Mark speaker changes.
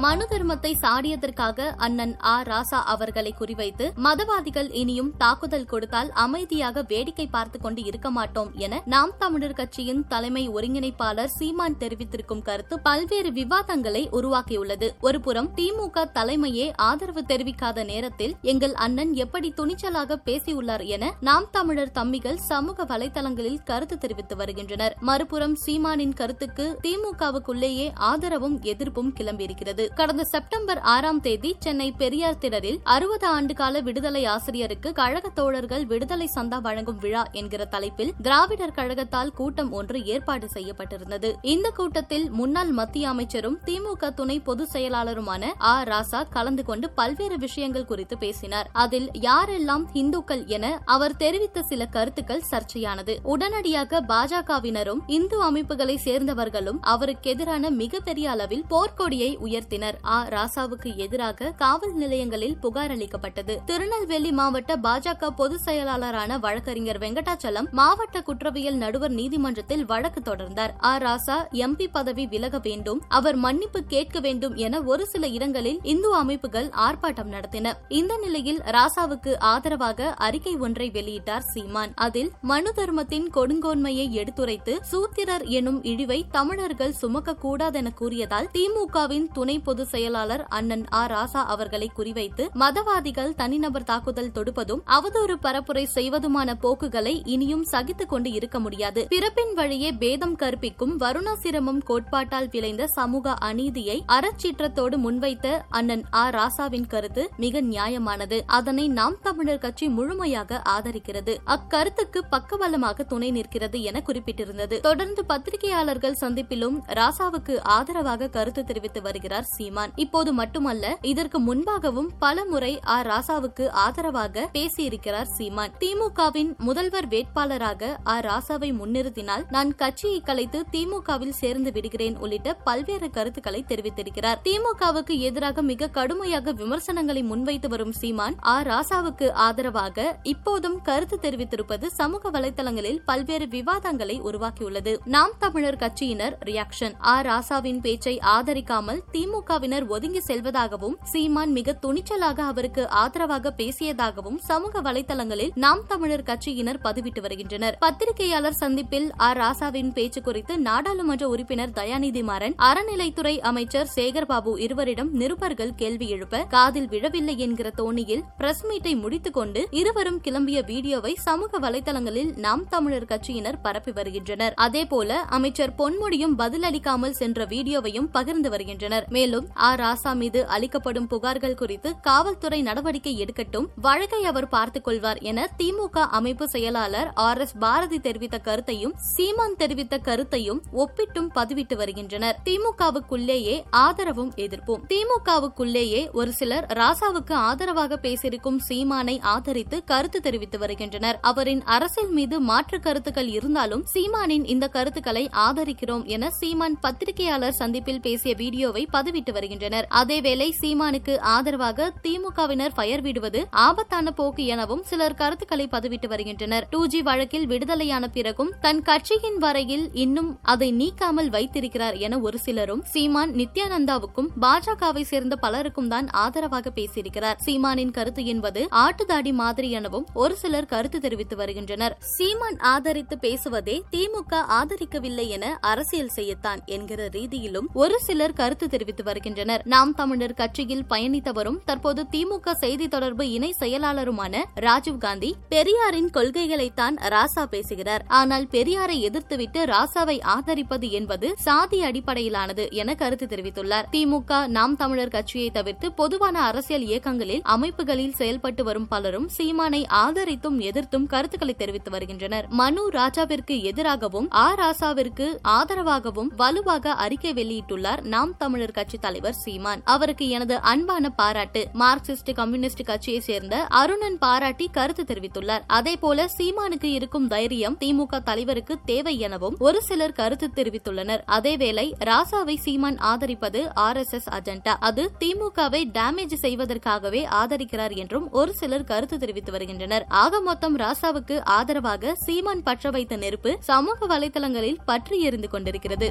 Speaker 1: மனு தர்மத்தை சாடியதற்காக அண்ணன் ஆ. ராசா அவர்களை குறிவைத்து மதவாதிகள் இனியும் தாக்குதல் கொடுத்தால் அமைதியாக வேடிக்கை பார்த்துக் கொண்டு இருக்க மாட்டோம் என நாம் தமிழர் கட்சியின் தலைமை ஒருங்கிணைப்பாளர் சீமான் தெரிவித்திருக்கும் கருத்து பல்வேறு விவாதங்களை உருவாக்கியுள்ளது. ஒருபுறம் திமுக தலைமையே ஆதரவு தெரிவிக்காத நேரத்தில் எங்கள் அண்ணன் எப்படி துணிச்சலாக பேசியுள்ளார் என நாம் தமிழர் தம்பிகள் சமூக வலைதளங்களில் கருத்து தெரிவித்து வருகின்றனர். மறுபுறம் சீமானின் கருத்துக்கு திமுகவுக்குள்ளேயே ஆதரவும் எதிர்ப்பும் கிளம்பியிருக்கிறது. கடந்த செப்டம்பர் ஆறாம் தேதி சென்னை பெரியார் திடலில் அறுபது ஆண்டுகால விடுதலை ஆசிரியருக்கு கழக தோழர்கள் விடுதலை சந்தா வழங்கும் விழா என்கிற தலைப்பில் திராவிடர் கழகத்தால் கூட்டம் ஒன்று ஏற்பாடு செய்யப்பட்டிருந்தது. இந்த கூட்டத்தில் முன்னாள் மத்திய அமைச்சரும் திமுக துணை பொதுச் செயலாளருமான ஆ. ராசா கலந்து கொண்டு பல்வேறு விஷயங்கள் குறித்து பேசினார். அதில் யாரெல்லாம் இந்துக்கள் என அவர் தெரிவித்த சில கருத்துக்கள் சர்ச்சையானது. உடனடியாக பாஜகவினரும் இந்து அமைப்புகளை சேர்ந்தவர்களும் அவருக்கு எதிரான மிகப்பெரிய அளவில் போர்க்கொடியை உயர்த்தினர். ஆ. ராசாவுக்கு எதிராக காவல் நிலையங்களில் புகார் அளிக்கப்பட்டது. திருநெல்வேலி மாவட்ட பாஜக பொதுச் செயலாளரான வழக்கறிஞர் வெங்கடாச்சலம் மாவட்ட குற்றவியல் நடுவர் நீதிமன்றத்தில் வழக்கு தொடர்ந்தார். ஆ. ராசா எம்பி பதவி விலக வேண்டும் அவர் மன்னிப்பு கேட்க வேண்டும் என ஒரு சில இடங்களில் இந்து அமைப்புகள் ஆர்ப்பாட்டம் நடத்தின. இந்த நிலையில் ராசாவுக்கு ஆதரவாக அறிக்கை ஒன்றை வெளியிட்டார் சீமான். அதில் மனு தர்மத்தின் கொடுங்கோன்மையை எடுத்துரைத்து சூத்திரர் எனும் இழிவை தமிழர்கள் சுமக்க கூடாதென கூறியதால் திமுகவின் துணை பொதுச் செயலாளர் அண்ணன் ஆ. ராசா அவர்களை குறிவைத்து மதவாதிகள் தனிநபர் தாக்குதல் தொடுப்பதும் அவதூறு பரப்புரை செய்வதுமான போக்குகளை இனியும் சகித்துக் கொண்டு இருக்க முடியாது. பிறப்பின் வழியே பேதம் கற்பிக்கும் வருணாசிரமம் கோட்பாட்டால் விளைந்த சமூக அநீதியை அறச்சீற்றத்தோடு முன்வைத்த அண்ணன் ஆ. ராசாவின் கருத்து மிக நியாயமானது. அதனை நாம் தமிழர் கட்சி முழுமையாக ஆதரிக்கிறது. அக்கருத்துக்கு பக்கபலமாக துணை நிற்கிறது என குறிப்பிட்டிருந்தது. தொடர்ந்து பத்திரிகையாளர்கள் சந்திப்பிலும் ராசாவுக்கு ஆதரவாக கருத்து தெரிவித்து வருகிறார் சீமான். இப்போது மட்டுமல்ல இதற்கு முன்பாகவும் பல முறை ஆர் ராசாவுக்கு ஆதரவாக பேசியிருக்கிறார் சீமான். திமுகவின் முதல்வர் வேட்பாளராக ஆர் ராசாவை முன்னிறுத்தினால் நான் கட்சியை கலைத்து திமுகவில் சேர்ந்து விடுகிறேன் உள்ளிட்ட பல்வேறு கருத்துக்களை தெரிவித்திருக்கிறார். திமுகவுக்கு எதிராக மிக கடுமையாக விமர்சனங்களை முன்வைத்து வரும் சீமான் ஆ ராசாவுக்கு ஆதரவாக இப்போதும் கருத்து தெரிவித்திருப்பது சமூக வலைதளங்களில் பல்வேறு விவாதங்களை உருவாக்கியுள்ளது. நாம் தமிழர் கட்சியினர் ரியாக்ஷன் ஆர் ராசாவின் பேச்சை ஆதரிக்காமல் திமுக திமுகவினர் ஒதுங்கி செல்வதாகவும் சீமான் மிக துணிச்சலாக அவருக்கு ஆதரவாக பேசியதாகவும் சமூக வலைதளங்களில் நாம் தமிழர் கட்சியினர் பதிவிட்டு வருகின்றனர். பத்திரிகையாளர் சந்திப்பில் ஆர். ராசாவின் பேச்சு குறித்து நாடாளுமன்ற உறுப்பினர் தயாநிதி மாறன் அறநிலைத்துறை அமைச்சர் சேகர்பாபு இருவரிடம் நிருபர்கள் கேள்வி எழுப்ப காதில் விழவில்லை என்கிற தோணியில் பிரஸ் மீட்டை முடித்துக் கொண்டு இருவரும் கிளம்பிய வீடியோவை சமூக வலைதளங்களில் நாம் தமிழர் கட்சியினர் பரப்பி வருகின்றனர். அதேபோல அமைச்சர் பொன்முடியும் பதிலளிக்காமல் சென்ற வீடியோவையும் பகிர்ந்து வருகின்றனர். மேலும் ஆ ராசா மீது அளிக்கப்படும் புகார்கள் குறித்து காவல்துறை நடவடிக்கை எடுக்கட்டும் வழக்கை அவர் பார்த்துக் கொள்வார் என திமுக அமைப்பு செயலாளர் ஆர் எஸ் பாரதி தெரிவித்த கருத்தையும் சீமான் தெரிவித்த கருத்தையும் ஒப்பிட்டும் பதிவிட்டு வருகின்றனர். திமுகவுக்குள்ளேயே ஆதரவும் எதிர்ப்பும். திமுகவுக்குள்ளேயே ஒரு சிலர் ராசாவுக்கு ஆதரவாக பேசியிருக்கும் சீமானை ஆதரித்து கருத்து தெரிவித்து வருகின்றனர். அவரின் அரசியல் மீது மாற்று கருத்துக்கள் இருந்தாலும் சீமானின் இந்த கருத்துக்களை ஆதரிக்கிறோம் என சீமான் பத்திரிகையாளர் சந்திப்பில் பேசிய வீடியோவை பதிவிட்டு வருகின்றனர். அதேவேளை சீமானுக்கு ஆதரவாக திமுகவினர் பயர் விடுவது ஆபத்தான போக்கு எனவும் சிலர் கருத்துக்களை பதிவிட்டு வருகின்றனர். டூ ஜி வழக்கில் விடுதலையான பிறகும் தன் கட்சியின் வரையில் இன்னும் அதை நீக்காமல் வைத்திருக்கிறார் என ஒரு சிலரும் சீமான் நித்யானந்தாவுக்கும் பாஜகவை சேர்ந்த பலருக்கும் தான் ஆதரவாக பேசியிருக்கிறார். சீமானின் கருத்து என்பது ஆட்டுதாடி மாதிரி எனவும் ஒரு சிலர் கருத்து தெரிவித்து வருகின்றனர். சீமான் ஆதரித்து பேசுவதே திமுக ஆதரிக்கவில்லை என அரசியல் செய்யத்தான் என்கிற ரீதியிலும் ஒரு சிலர் கருத்து தெரிவித்து வருகின்றனர். நாம் தமிழர் கட்சியில் பயணித்தவரும் தற்போது திமுக செய்தி தொடர்பு இணை செயலாளருமான ராஜீவ்காந்தி பெரியாரின் கொள்கைகளைத்தான் ராசா பேசுகிறார். ஆனால் பெரியாரை எதிர்த்துவிட்டு ராசாவை ஆதரிப்பது என்பது சாதி அடிப்படையிலானது என கருத்து தெரிவித்துள்ளார். திமுக நாம் தமிழர் கட்சியை தவிர்த்து பொதுவான அரசியல் இயக்கங்களில் அமைப்புகளில் செயல்பட்டு வரும் பலரும் சீமானை ஆதரித்தும் எதிர்த்தும் கருத்துக்களை தெரிவித்து வருகின்றனர். மனு ராஜாவிற்கு எதிராகவும் ஆ ராசாவிற்கு ஆதரவாகவும் வலுவாக அறிக்கை வெளியிட்டுள்ளார். நாம் தமிழர் கட்சி தலைவர் சீமான். அவருக்கு எனது அன்பான பாராட்டு. மார்க்சிஸ்ட் கம்யூனிஸ்ட் கட்சியை சேர்ந்த அருணன் பாராட்டி கருத்து தெரிவித்துள்ளார். அதேபோல சீமானுக்கு இருக்கும் தைரியம் திமுக தலைவருக்கு தேவை எனவும் ஒரு சிலர் கருத்து தெரிவித்துள்ளனர். அதேவேளை ராசாவை சீமான் ஆதரிப்பது ஆர் எஸ் எஸ் அஜெண்டா. அது திமுகவை டேமேஜ் செய்வதற்காகவே ஆதரிக்கிறார் என்றும் ஒரு சிலர் கருத்து தெரிவித்து வருகின்றனர். ஆக மொத்தம் ராசாவுக்கு ஆதரவாக சீமான் பற்ற வைத்த நெருப்பு சமூக வலைதளங்களில் பற்றி எரிந்து கொண்டிருக்கிறது.